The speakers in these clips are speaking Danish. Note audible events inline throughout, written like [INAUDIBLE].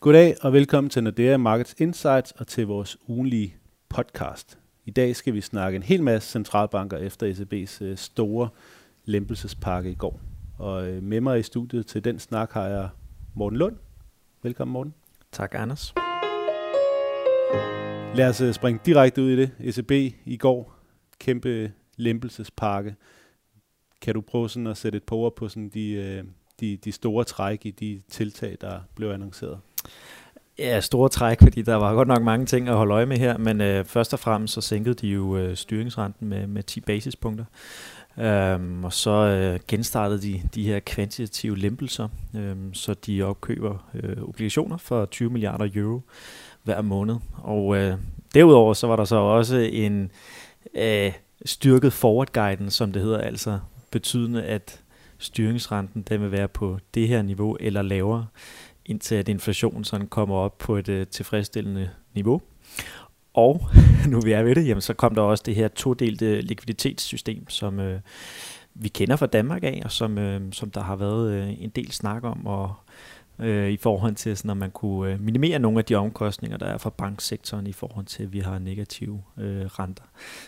Goddag og velkommen til Nordea Markets Insights og til vores ugenlige podcast. I dag skal vi snakke en hel masse centralbanker efter ECB's øh, store lempelsespakke i går. Og øh, med mig i studiet til den snak har jeg Morten Lund. Velkommen Morten. Tak Anders. Lad os øh, springe direkte ud i det. ECB i går, kæmpe lempelsespakke. Kan du prøve sådan at sætte et par ord på sådan de, de, de store træk i de tiltag, der blev annonceret? Ja, store træk, fordi der var godt nok mange ting at holde øje med her, men øh, først og fremmest så sænkede de jo øh, styringsrenten med, med 10 basispunkter. Øhm, og så øh, genstartede de de her kvantitative lempelser, øhm, så de opkøber øh, obligationer for 20 milliarder euro hver måned. Og øh, derudover så var der så også en øh, styrket forward guidance, som det hedder, altså betydende, at styringsrenten den vil være på det her niveau eller lavere indtil at inflationen sådan kommer op på et øh, tilfredsstillende niveau. Og [LAUGHS] nu vi er ved det, jamen, så kom der også det her todelte likviditetssystem, som øh, vi kender fra Danmark af, og som, øh, som der har været øh, en del snak om, og øh, i forhold til, sådan, at man kunne øh, minimere nogle af de omkostninger, der er fra banksektoren i forhold til, at vi har negative øh, renter.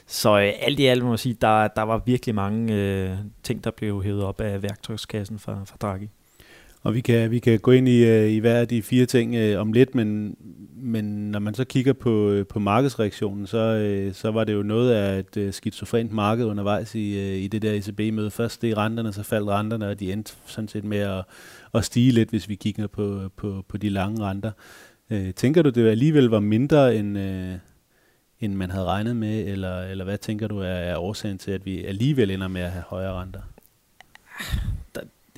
Så øh, alt i alt må man sige, der, der var virkelig mange øh, ting, der blev hævet op af værktøjskassen fra, fra Draghi. Og vi kan, vi kan gå ind i, øh, i hver af de fire ting øh, om lidt, men, men når man så kigger på, øh, på markedsreaktionen, så, øh, så var det jo noget af et øh, skizofrent marked undervejs i, øh, i det der ECB-møde. Først det renterne, så faldt renterne, og de endte sådan set med at, at stige lidt, hvis vi kigger på, på, på de lange renter. Øh, tænker du, det alligevel var mindre, end, øh, end man havde regnet med, eller, eller hvad tænker du er, er årsagen til, at vi alligevel ender med at have højere renter?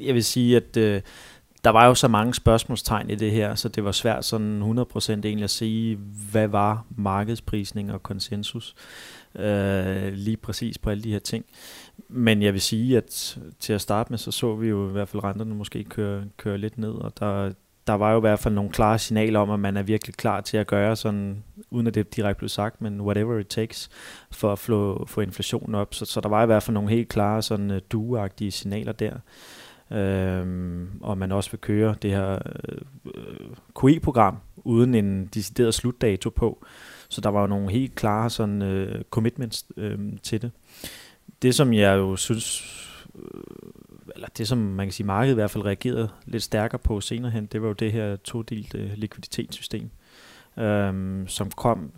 Jeg vil sige, at... Øh der var jo så mange spørgsmålstegn i det her, så det var svært sådan 100% egentlig at sige, hvad var markedsprisning og konsensus øh, lige præcis på alle de her ting. Men jeg vil sige, at til at starte med, så så vi jo i hvert fald renterne måske køre, køre lidt ned, og der, der var jo i hvert fald nogle klare signaler om, at man er virkelig klar til at gøre sådan, uden at det direkte blev sagt, men whatever it takes, for at få, få inflationen op. Så, så der var i hvert fald nogle helt klare sådan øh, duagtige signaler der øh, og man også vil køre det her øh, QE-program uden en decideret slutdato på. Så der var jo nogle helt klare sådan, øh, commitments øh, til det. Det som jeg jo synes, øh, eller det som man kan sige markedet i hvert fald reagerede lidt stærkere på senere hen, det var jo det her todelte øh, likviditetssystem, øh, som kom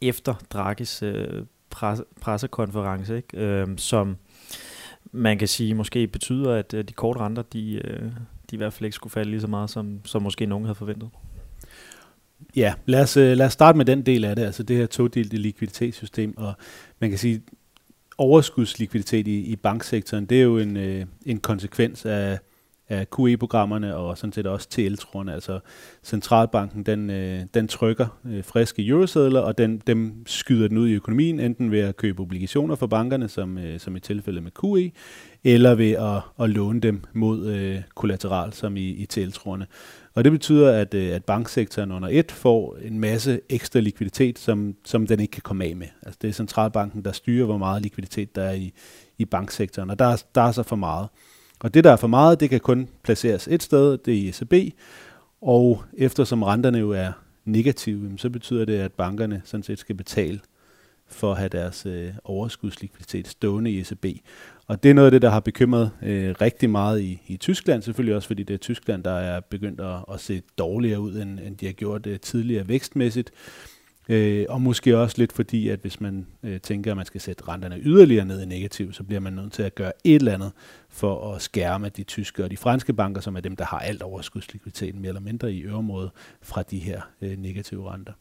efter Drakis øh, pres, pressekonference, ikke? Øh, som man kan sige måske betyder, at øh, de korte renter, de, øh, de i hvert fald ikke skulle falde lige så meget, som, som måske nogen havde forventet. Ja, lad os, øh, lad os starte med den del af det, altså det her todelte likviditetssystem, og man kan sige, overskudslikviditet i, i banksektoren, det er jo en, en konsekvens af af QE-programmerne og sådan set også TL-troerne. Altså centralbanken, den, øh, den trykker øh, friske eurosedler, og den, dem skyder den ud i økonomien, enten ved at købe obligationer for bankerne, som, øh, som i tilfælde med QE, eller ved at, at låne dem mod øh, kollateral, som i, i tiltroerne. Og det betyder, at, øh, at banksektoren under et får en masse ekstra likviditet, som, som den ikke kan komme af med. Altså det er centralbanken, der styrer, hvor meget likviditet der er i, i banksektoren, og der, der er så for meget. Og det, der er for meget, det kan kun placeres et sted, det er i ECB, og eftersom renterne jo er negative, så betyder det, at bankerne sådan set skal betale for at have deres øh, overskudslikviditet stående i ECB. Og det er noget af det, der har bekymret øh, rigtig meget i, i Tyskland, selvfølgelig også fordi det er Tyskland, der er begyndt at, at se dårligere ud, end, end de har gjort øh, tidligere vækstmæssigt. Øh, og måske også lidt fordi, at hvis man øh, tænker, at man skal sætte renterne yderligere ned i negativ, så bliver man nødt til at gøre et eller andet for at skærme de tyske og de franske banker, som er dem, der har alt overskudslikviditeten mere eller mindre i øvrigt fra de her øh, negative renter.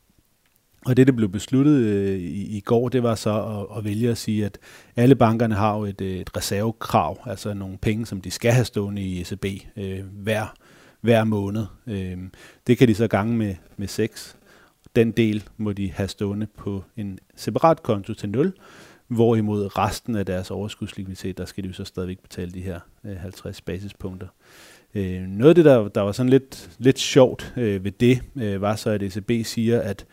Og det, der blev besluttet øh, i, i går, det var så at, at vælge at sige, at alle bankerne har jo et, øh, et reservekrav, altså nogle penge, som de skal have stående i ECB øh, hver, hver måned. Øh, det kan de så gange med, med 6 den del må de have stående på en separat konto til 0, hvorimod resten af deres overskudslikviditet, der skal de jo så stadigvæk betale de her øh, 50 basispunkter. Øh, noget af det, der, der var sådan lidt, lidt sjovt øh, ved det, var så, at ECB siger, at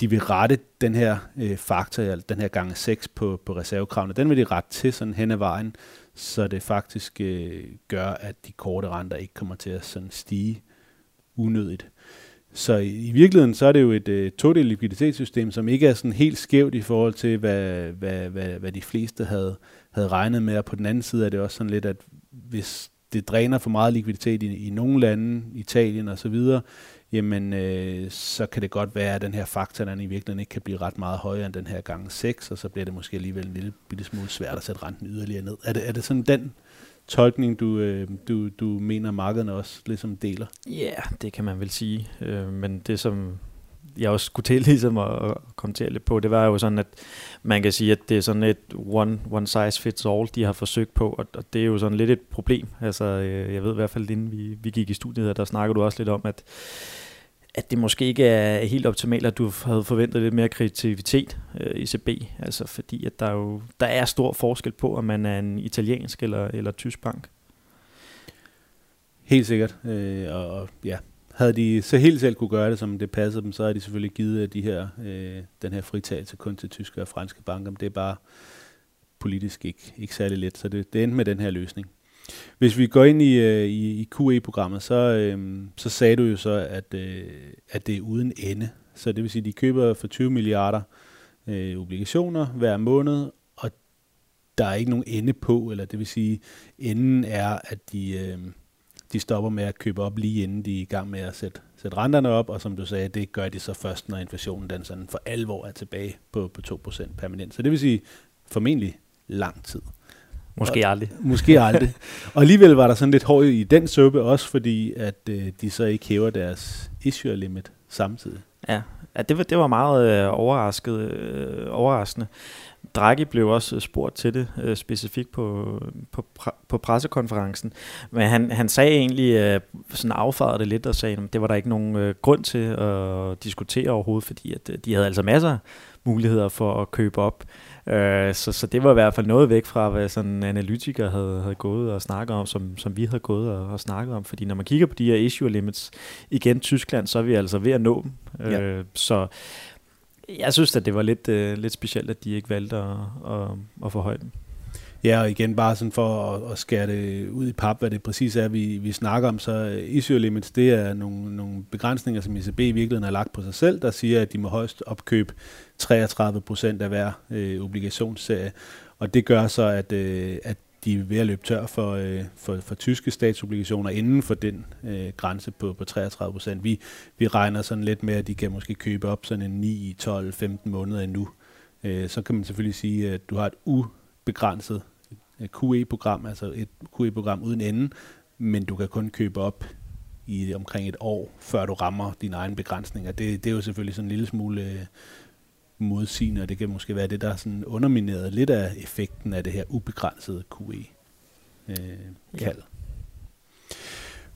de vil rette den her faktor, den her gange 6 på, på reservekravene, den vil de rette til sådan hen ad vejen, så det faktisk gør, at de korte renter ikke kommer til at sådan stige unødigt. Så i, i virkeligheden så er det jo et øh, todelt likviditetssystem, som ikke er sådan helt skævt i forhold til, hvad, hvad, hvad, hvad de fleste havde, havde regnet med. Og på den anden side er det også sådan lidt, at hvis det dræner for meget likviditet i, i nogle lande, Italien og så videre, jamen øh, så kan det godt være, at den her faktor, den i virkeligheden ikke kan blive ret meget højere end den her gang 6, og så bliver det måske alligevel en lille, bitte smule svært at sætte renten yderligere ned. Er det, er det sådan den tolkning, du, øh, du, du mener, markederne også ligesom deler? Ja, yeah, det kan man vel sige. Øh, men det, som jeg også skulle til ligesom at, at kommentere lidt på, det var jo sådan, at man kan sige, at det er sådan et one, one size fits all, de har forsøgt på, og, og det er jo sådan lidt et problem. Altså, øh, jeg ved i hvert fald, inden vi, vi gik i studiet, der snakker du også lidt om, at at det måske ikke er helt optimalt, at du havde forventet lidt mere kreativitet øh, i CB, altså fordi at der, jo, der er stor forskel på, om man er en italiensk eller, eller tysk bank. Helt sikkert, øh, og, og ja, havde de så helt selv kunne gøre det, som det passede dem, så havde de selvfølgelig givet de her, øh, den her fritagelse kun til tyske og franske banker, men det er bare politisk ikke, ikke særlig let, så det, det endte med den her løsning. Hvis vi går ind i, øh, i, i QE-programmet, så, øh, så sagde du jo så, at, øh, at det er uden ende. Så det vil sige, at de køber for 20 milliarder øh, obligationer hver måned, og der er ikke nogen ende på, eller det vil sige, enden er, at de, øh, de stopper med at købe op lige inden de er i gang med at sætte, sætte renterne op, og som du sagde, det gør de så først, når inflationen den sådan for alvor er tilbage på, på 2% permanent. Så det vil sige formentlig lang tid. Måske aldrig. [LAUGHS] Måske aldrig. og alligevel var der sådan lidt hår i den suppe, også fordi, at øh, de så ikke hæver deres issue limit samtidig. Ja, ja det, var, det var meget øh, overrasket, øh, overraskende. Draghi blev også spurgt til det øh, specifikt på, på, på pressekonferencen, men han, han sagde egentlig, øh, sådan affarede det lidt og sagde, at det var der ikke nogen øh, grund til at diskutere overhovedet, fordi at, øh, de havde altså masser af muligheder for at købe op. Øh, så, så det var i hvert fald noget væk fra, hvad sådan analytikere havde, havde gået og snakket om, som, som vi havde gået og, og snakket om. Fordi når man kigger på de her issue limits, igen Tyskland, så er vi altså ved at nå dem. Ja. Øh, så jeg synes at det var lidt, øh, lidt specielt, at de ikke valgte at, at, at forhøje dem. Ja, og igen bare sådan for at, at skære det ud i pap, hvad det præcis er, vi, vi snakker om, så issue limits, det er nogle, nogle begrænsninger, som ECB i virkeligheden har lagt på sig selv, der siger, at de må højst opkøbe 33 procent af hver øh, obligationsserie, og det gør så, at, øh, at de er ved at løbe tør for, øh, for, for tyske statsobligationer inden for den øh, grænse på, på 33 procent. Vi, vi regner sådan lidt med, at de kan måske købe op sådan en 9, 12, 15 måneder endnu. Øh, så kan man selvfølgelig sige, at du har et ubegrænset QE-program, altså et QE-program uden ende, men du kan kun købe op i omkring et år, før du rammer dine egne begrænsninger. Det, det er jo selvfølgelig sådan en lille smule øh, modsigende, og det kan måske være det, der sådan undermineret lidt af effekten af det her ubegrænsede QE-kald. Øh, ja.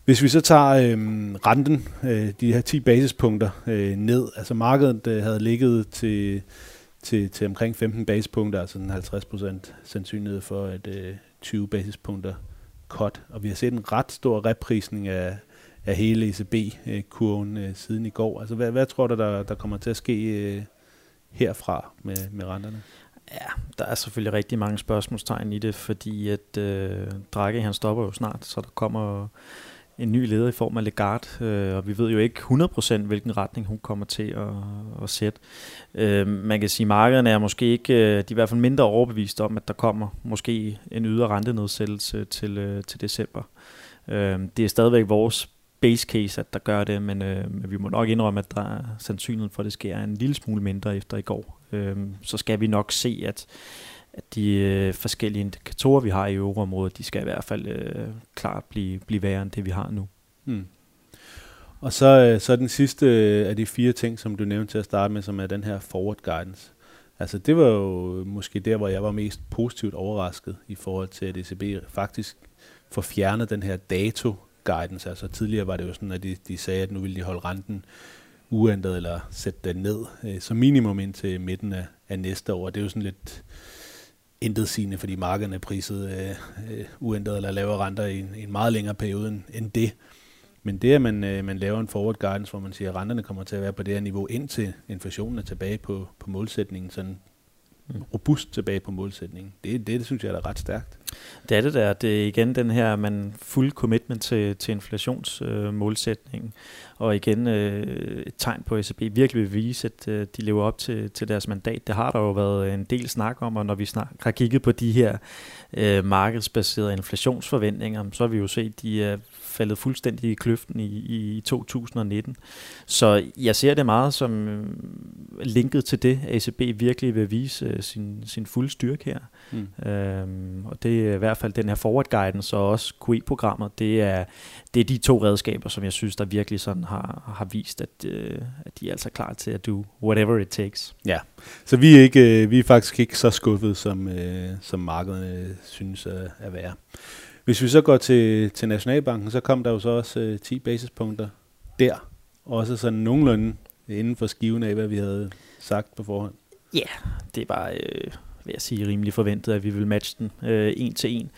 Hvis vi så tager øh, renten, øh, de her 10 basispunkter øh, ned, altså markedet øh, havde ligget til til, til omkring 15 basispunkter, altså en 50% sandsynlighed for et øh, 20 basispunkter cut. Og vi har set en ret stor reprisning af, af hele ECB-kurven øh, siden i går. Altså hvad, hvad tror du, der, der kommer til at ske øh, herfra med, med renterne? Ja, der er selvfølgelig rigtig mange spørgsmålstegn i det, fordi at øh, Draghi han stopper jo snart, så der kommer en ny leder i form af Legard, øh, og vi ved jo ikke 100% hvilken retning hun kommer til at, at sætte. Øh, man kan sige, at markederne er måske ikke, øh, de er i hvert fald mindre overbevist om, at der kommer måske en ydre rentenedsættelse til, øh, til december. Øh, det er stadigvæk vores base case, at der gør det, men, øh, vi må nok indrømme, at der er sandsynligheden for, at det sker en lille smule mindre efter i går. Øh, så skal vi nok se, at at de øh, forskellige indikatorer, vi har i euroområdet, de skal i hvert fald øh, klart blive, blive værre end det, vi har nu. Hmm. Og så, øh, så den sidste øh, af de fire ting, som du nævnte til at starte med, som er den her forward guidance. Altså det var jo øh, måske der, hvor jeg var mest positivt overrasket i forhold til, at ECB faktisk får fjernet den her dato guidance. Altså tidligere var det jo sådan, at de, de sagde, at nu ville de holde renten uændret eller sætte den ned øh, som minimum indtil midten af, af næste år. Det er jo sådan lidt intet sigende, fordi markederne er priset øh, øh, uændret eller lavere renter i en, en meget længere periode end, end det. Men det, at man, øh, man laver en forward guidance, hvor man siger, at renterne kommer til at være på det her niveau, indtil inflationen er tilbage på, på målsætningen, sådan robust tilbage på målsætningen. Det, det, det synes jeg er ret stærkt. Det er det der. Det er igen den her man fuld commitment til, til inflationsmålsætningen. Øh, og igen øh, et tegn på, at ECB virkelig vil vise, at øh, de lever op til, til deres mandat. Det har der jo været øh, en del snak om, og når vi snak, har kigget på de her øh, markedsbaserede inflationsforventninger, så har vi jo set, at de er faldet fuldstændig i kløften i, i 2019. Så jeg ser det meget som øh, linket til det, at ECB virkelig vil vise øh, sin, sin fulde styrke her. Mm. Øhm, og det er i hvert fald den her forward guidance og også QE-programmer, det er, det er de to redskaber, som jeg synes, der virkelig sådan har, har vist, at, øh, at de er altså klar til at do whatever it takes. Ja, så vi er, ikke, øh, vi er faktisk ikke så skuffet, som, øh, som markederne synes at, at være. Hvis vi så går til, til Nationalbanken, så kom der jo så også øh, 10 basispunkter der. Også sådan nogenlunde inden for skiven af, hvad vi havde sagt på forhånd. Ja, yeah, det var, øh, vil jeg sige, rimelig forventet, at vi ville matche den øh, en til en.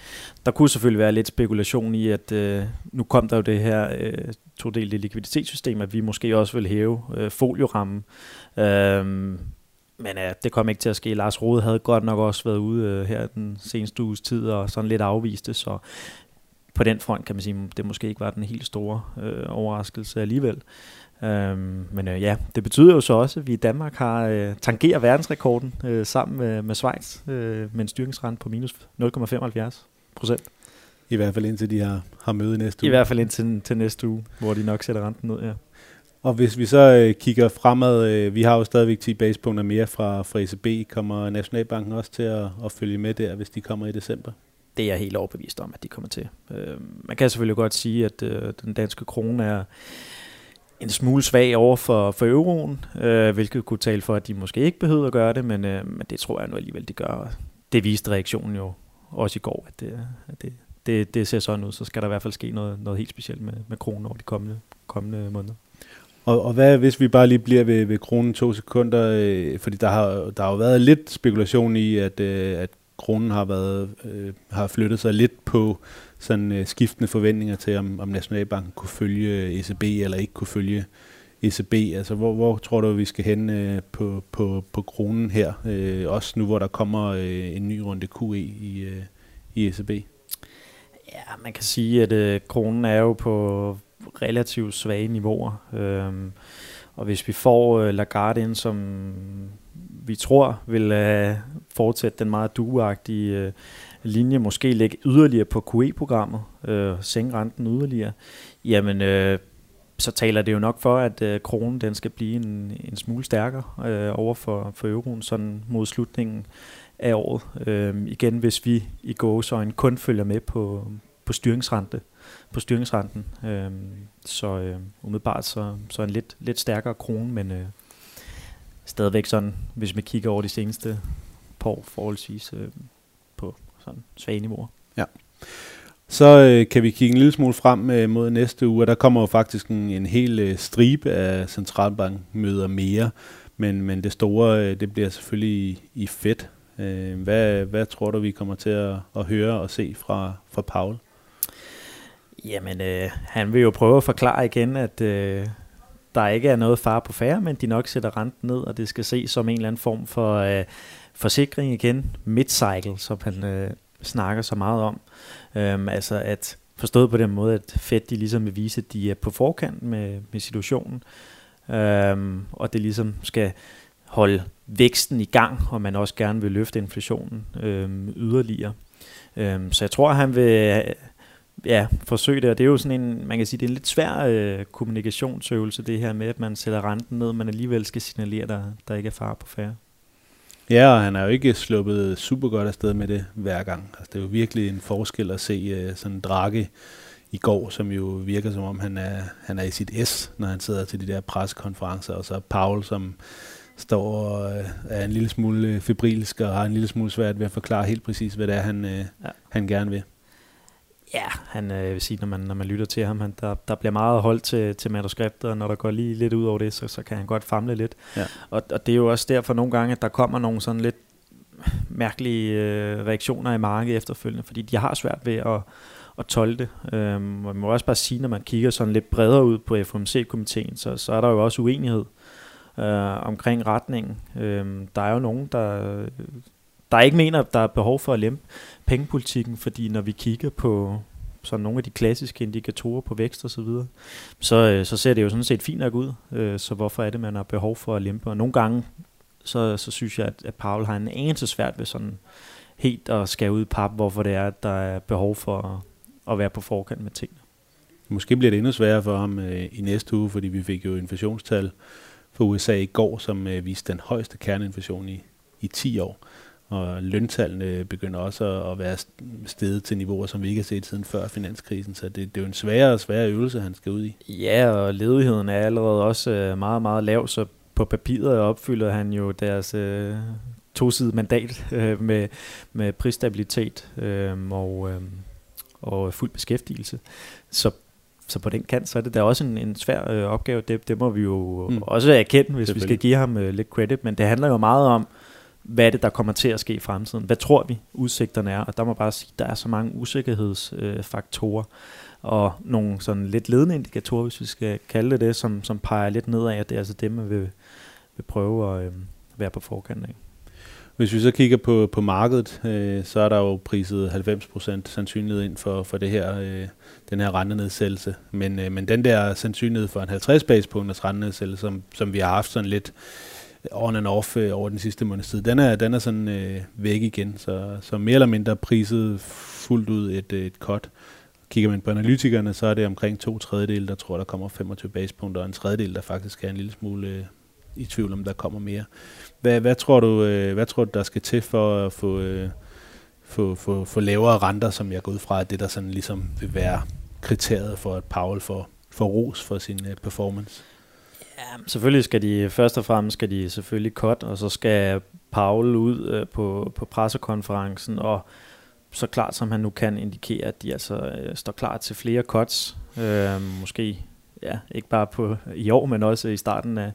Der kunne selvfølgelig være lidt spekulation i, at øh, nu kom der jo det her øh, todelte likviditetssystem, at vi måske også vil hæve øh, foliorammen. Øh, men øh, det kom ikke til at ske. Lars Rode havde godt nok også været ude øh, her den seneste uges tid og sådan lidt afviste, så på den front kan man sige, at det måske ikke var den helt store øh, overraskelse alligevel. Øhm, men øh, ja, det betyder jo så også, at vi i Danmark har øh, tangerer verdensrekorden øh, sammen med, med Schweiz øh, med en styringsrente på minus 0,75 procent. I hvert fald indtil de har, har møde næste uge. I hvert fald indtil til næste uge, hvor de nok sætter renten ned, ja. Og hvis vi så øh, kigger fremad, øh, vi har jo stadigvæk 10 basepunkter mere fra, fra ECB. Kommer Nationalbanken også til at, at følge med der, hvis de kommer i december? Det er jeg helt overbevist om, at de kommer til. Øh, man kan selvfølgelig godt sige, at øh, den danske krone er en smule svag over for, for euroen, øh, hvilket kunne tale for, at de måske ikke behøver at gøre det, men, øh, men det tror jeg nu alligevel, de gør. Det viste reaktionen jo også i går, at det, at det, det, det ser sådan ud, så skal der i hvert fald ske noget, noget helt specielt med, med kronen over de kommende, kommende måneder. Og, og hvad hvis vi bare lige bliver ved, ved kronen to sekunder, øh, fordi der har, der har jo været lidt spekulation i, at, øh, at kronen har været øh, har flyttet sig lidt på sådan øh, skiftende forventninger til, om, om Nationalbanken kunne følge øh, ECB eller ikke kunne følge ECB. Altså, hvor, hvor tror du, vi skal hen øh, på, på, på kronen her? Øh, også nu, hvor der kommer øh, en ny runde QE i, øh, i ECB. Ja, man kan sige, at øh, kronen er jo på relativt svage niveauer. Øhm, og hvis vi får øh, Lagarde ind, som vi tror vil øh, fortsætte den meget duagtige øh, linje, måske lægge yderligere på QE-programmet, øh, sænke renten yderligere, jamen øh, så taler det jo nok for, at øh, kronen den skal blive en, en smule stærkere øh, over for, for euroen sådan mod slutningen af året. Øh, igen, hvis vi i gåsøjne kun følger med på, på styringsrente, på styringsrenten. Øh, så øh, umiddelbart så, så en lidt, lidt stærkere krone, men øh, stadigvæk sådan, hvis man kigger over de seneste par år forholdsvis øh, på sådan svage niveauer. Ja. Så øh, kan vi kigge en lille smule frem øh, mod næste uge, og der kommer jo faktisk en, en hel øh, stribe af centralbankmøder mere, men, men det store, øh, det bliver selvfølgelig i, i fedt. Øh, hvad, hvad tror du, vi kommer til at, at høre og se fra, fra Paul? Jamen, øh, han vil jo prøve at forklare igen, at øh, der ikke er noget far på færre, men de nok sætter renten ned, og det skal ses som en eller anden form for øh, forsikring igen, mid-cycle, som han øh, snakker så meget om. Øhm, altså at forstået på den måde, at Fed de ligesom vil vise, at de er på forkant med, med situationen, øhm, og det ligesom skal holde væksten i gang, og man også gerne vil løfte inflationen øhm, yderligere. Øhm, så jeg tror, at han vil ja, forsøge det, og det er jo sådan en, man kan sige, det er en lidt svær øh, kommunikationsøvelse, det her med, at man sætter renten ned, men alligevel skal signalere, der, der ikke er far på færre. Ja, og han er jo ikke sluppet super godt afsted med det hver gang. Altså, det er jo virkelig en forskel at se uh, sådan en Draghi i går, som jo virker som om, han er, han er i sit S, når han sidder til de der pressekonferencer, og så Paul, som står og uh, er en lille smule febrilsk og har en lille smule svært ved at forklare helt præcis, hvad det er, han, uh, ja. han gerne vil. Ja, han øh, vil sige, når man, når man lytter til ham, han, der, der bliver meget holdt til, til manuskriptet, og når der går lige lidt ud over det, så, så kan han godt famle lidt. Ja. Og, og det er jo også derfor nogle gange, at der kommer nogle sådan lidt mærkelige øh, reaktioner i markedet efterfølgende, fordi de har svært ved at, at tolde det. Øhm, man må også bare sige, når man kigger sådan lidt bredere ud på FOMC-komiteen, så, så er der jo også uenighed øh, omkring retningen. Øh, der er jo nogen, der, der ikke mener, at der er behov for at lempe pengepolitikken, fordi når vi kigger på sådan nogle af de klassiske indikatorer på vækst og så videre, så, øh, så ser det jo sådan set fint nok ud. Øh, så hvorfor er det, man har behov for at lempe? Og nogle gange, så, så synes jeg, at, at Paul har en anelse svært ved sådan helt at skære ud pap, hvorfor det er, at der er behov for at, at være på forkant med tingene. Måske bliver det endnu sværere for ham øh, i næste uge, fordi vi fik jo inflationstal for USA i går, som øh, viste den højeste kerneinflation i, i 10 år. Og løntallene begynder også at være steget til niveauer, som vi ikke har set siden før finanskrisen. Så det, det er jo en sværere og sværere øvelse, han skal ud i. Ja, og ledigheden er allerede også øh, meget, meget lav, så på papiret opfylder han jo deres øh, tosidige mandat øh, med, med prisstabilitet øh, og, øh, og fuld beskæftigelse. Så så på den kant, så er det da også en, en svær øh, opgave. Det, det må vi jo mm. også erkende, hvis vi skal give ham øh, lidt credit. Men det handler jo meget om, hvad er det, der kommer til at ske i fremtiden? Hvad tror vi, udsigterne er? Og der må bare sige, der er så mange usikkerhedsfaktorer øh, og nogle sådan lidt ledende indikatorer, hvis vi skal kalde det det, som, som peger lidt nedad, at det er altså det, man vil, vil prøve at øh, være på forkant af. Hvis vi så kigger på, på markedet, øh, så er der jo priset 90% sandsynlighed ind for, for det her, øh, den her rentenedsættelse. Men, øh, men den der sandsynlighed for en 50 basepunkters rentenedsættelse, som, som vi har haft sådan lidt on and off øh, over den sidste måneds tid, den er, den er sådan øh, væk igen. Så, så mere eller mindre priset fuldt ud et, øh, et cut. Kigger man på analytikerne, så er det omkring to tredjedel, der tror, der kommer 25 basepunkter, og en tredjedel, der faktisk er en lille smule øh, i tvivl om, der kommer mere. Hvad, hvad, tror du, øh, hvad tror du, der skal til for at få, øh, få, få, få lavere renter, som jeg går ud fra, at det der sådan ligesom vil være kriteriet for, at Powell får, får ros for sin øh, performance? Ja, selvfølgelig skal de, først og fremmest skal de selvfølgelig cut, og så skal Paul ud øh, på, på pressekonferencen, og så klart som han nu kan indikere, at de altså øh, står klar til flere cuts, øh, måske ja, ikke bare på i år, men også i starten af,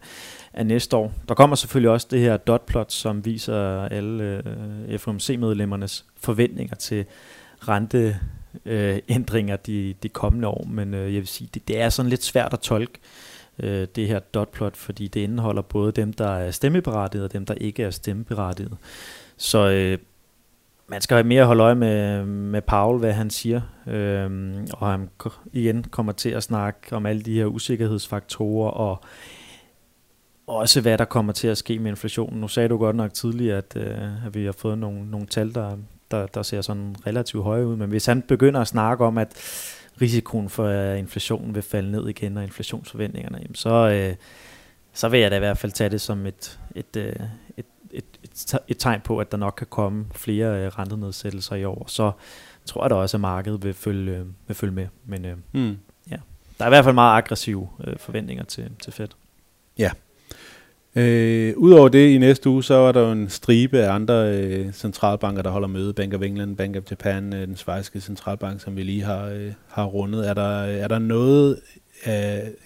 af næste år. Der kommer selvfølgelig også det her dotplot, som viser alle øh, FOMC-medlemmernes forventninger til renteændringer øh, de, de kommende år, men øh, jeg vil sige, det, det er sådan lidt svært at tolke øh, øh, det her dotplot, fordi det indeholder både dem, der er stemmeberettigede og dem, der ikke er stemmeberettigede. Så øh, man skal mere holde øje med, med Paul, hvad han siger, øh, og han igen kommer til at snakke om alle de her usikkerhedsfaktorer, og også hvad der kommer til at ske med inflationen. Nu sagde du godt nok tidligere, at, øh, at vi har fået nogle, nogle tal, der, der, der ser sådan relativt høje ud, men hvis han begynder at snakke om, at risikoen for, at inflationen vil falde ned igen, og inflationsforventningerne, jamen så, øh, så vil jeg da i hvert fald tage det som et, et, øh, et, et, et, et tegn på, at der nok kan komme flere øh, rentenedsættelser i år. Så tror jeg da også, at markedet vil følge, øh, vil følge med. Men øh, mm. ja, der er i hvert fald meget aggressive øh, forventninger til, til Fed. Ja, Øh, Udover det i næste uge, så er der jo en stribe af andre øh, centralbanker, der holder møde. Bank of England, Bank of Japan, øh, den svejske centralbank, som vi lige har, øh, har rundet. Er der, er der noget øh,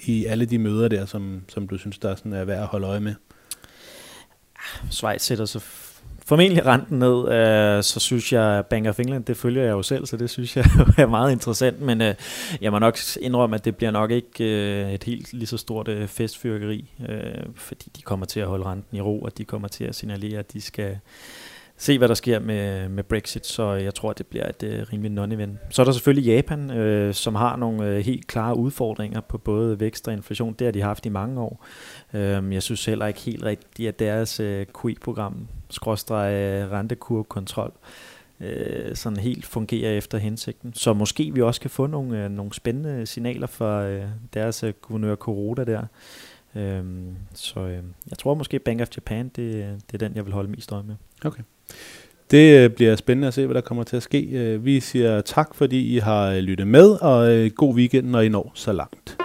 i alle de møder der, som, som du synes, der er, sådan, er værd at holde øje med? Ah, Schweiz sætter så formentlig renten ned, øh, så synes jeg, Bank of England, det følger jeg jo selv, så det synes jeg [LAUGHS] er meget interessant, men øh, jeg må nok indrømme, at det bliver nok ikke øh, et helt lige så stort øh, festfyrkeri, øh, fordi de kommer til at holde renten i ro, og de kommer til at signalere, at de skal se, hvad der sker med, med Brexit, så jeg tror, at det bliver et øh, rimelig non-event. Så er der selvfølgelig Japan, øh, som har nogle øh, helt klare udfordringer på både vækst og inflation. Det har de haft i mange år. Øh, jeg synes heller ikke helt rigtigt, at deres øh, QE-program, skråstreg øh, rentekurvekontrol, øh, sådan helt fungerer efter hensigten. Så måske vi også kan få nogle, øh, nogle spændende signaler fra øh, deres øh, guvernør Kuroda der. Øh, så øh, jeg tror måske Bank of Japan, det, det er den, jeg vil holde mest øje med. Okay. Det øh, bliver spændende at se, hvad der kommer til at ske. Øh, vi siger tak, fordi I har øh, lyttet med, og god weekend, når I når så langt.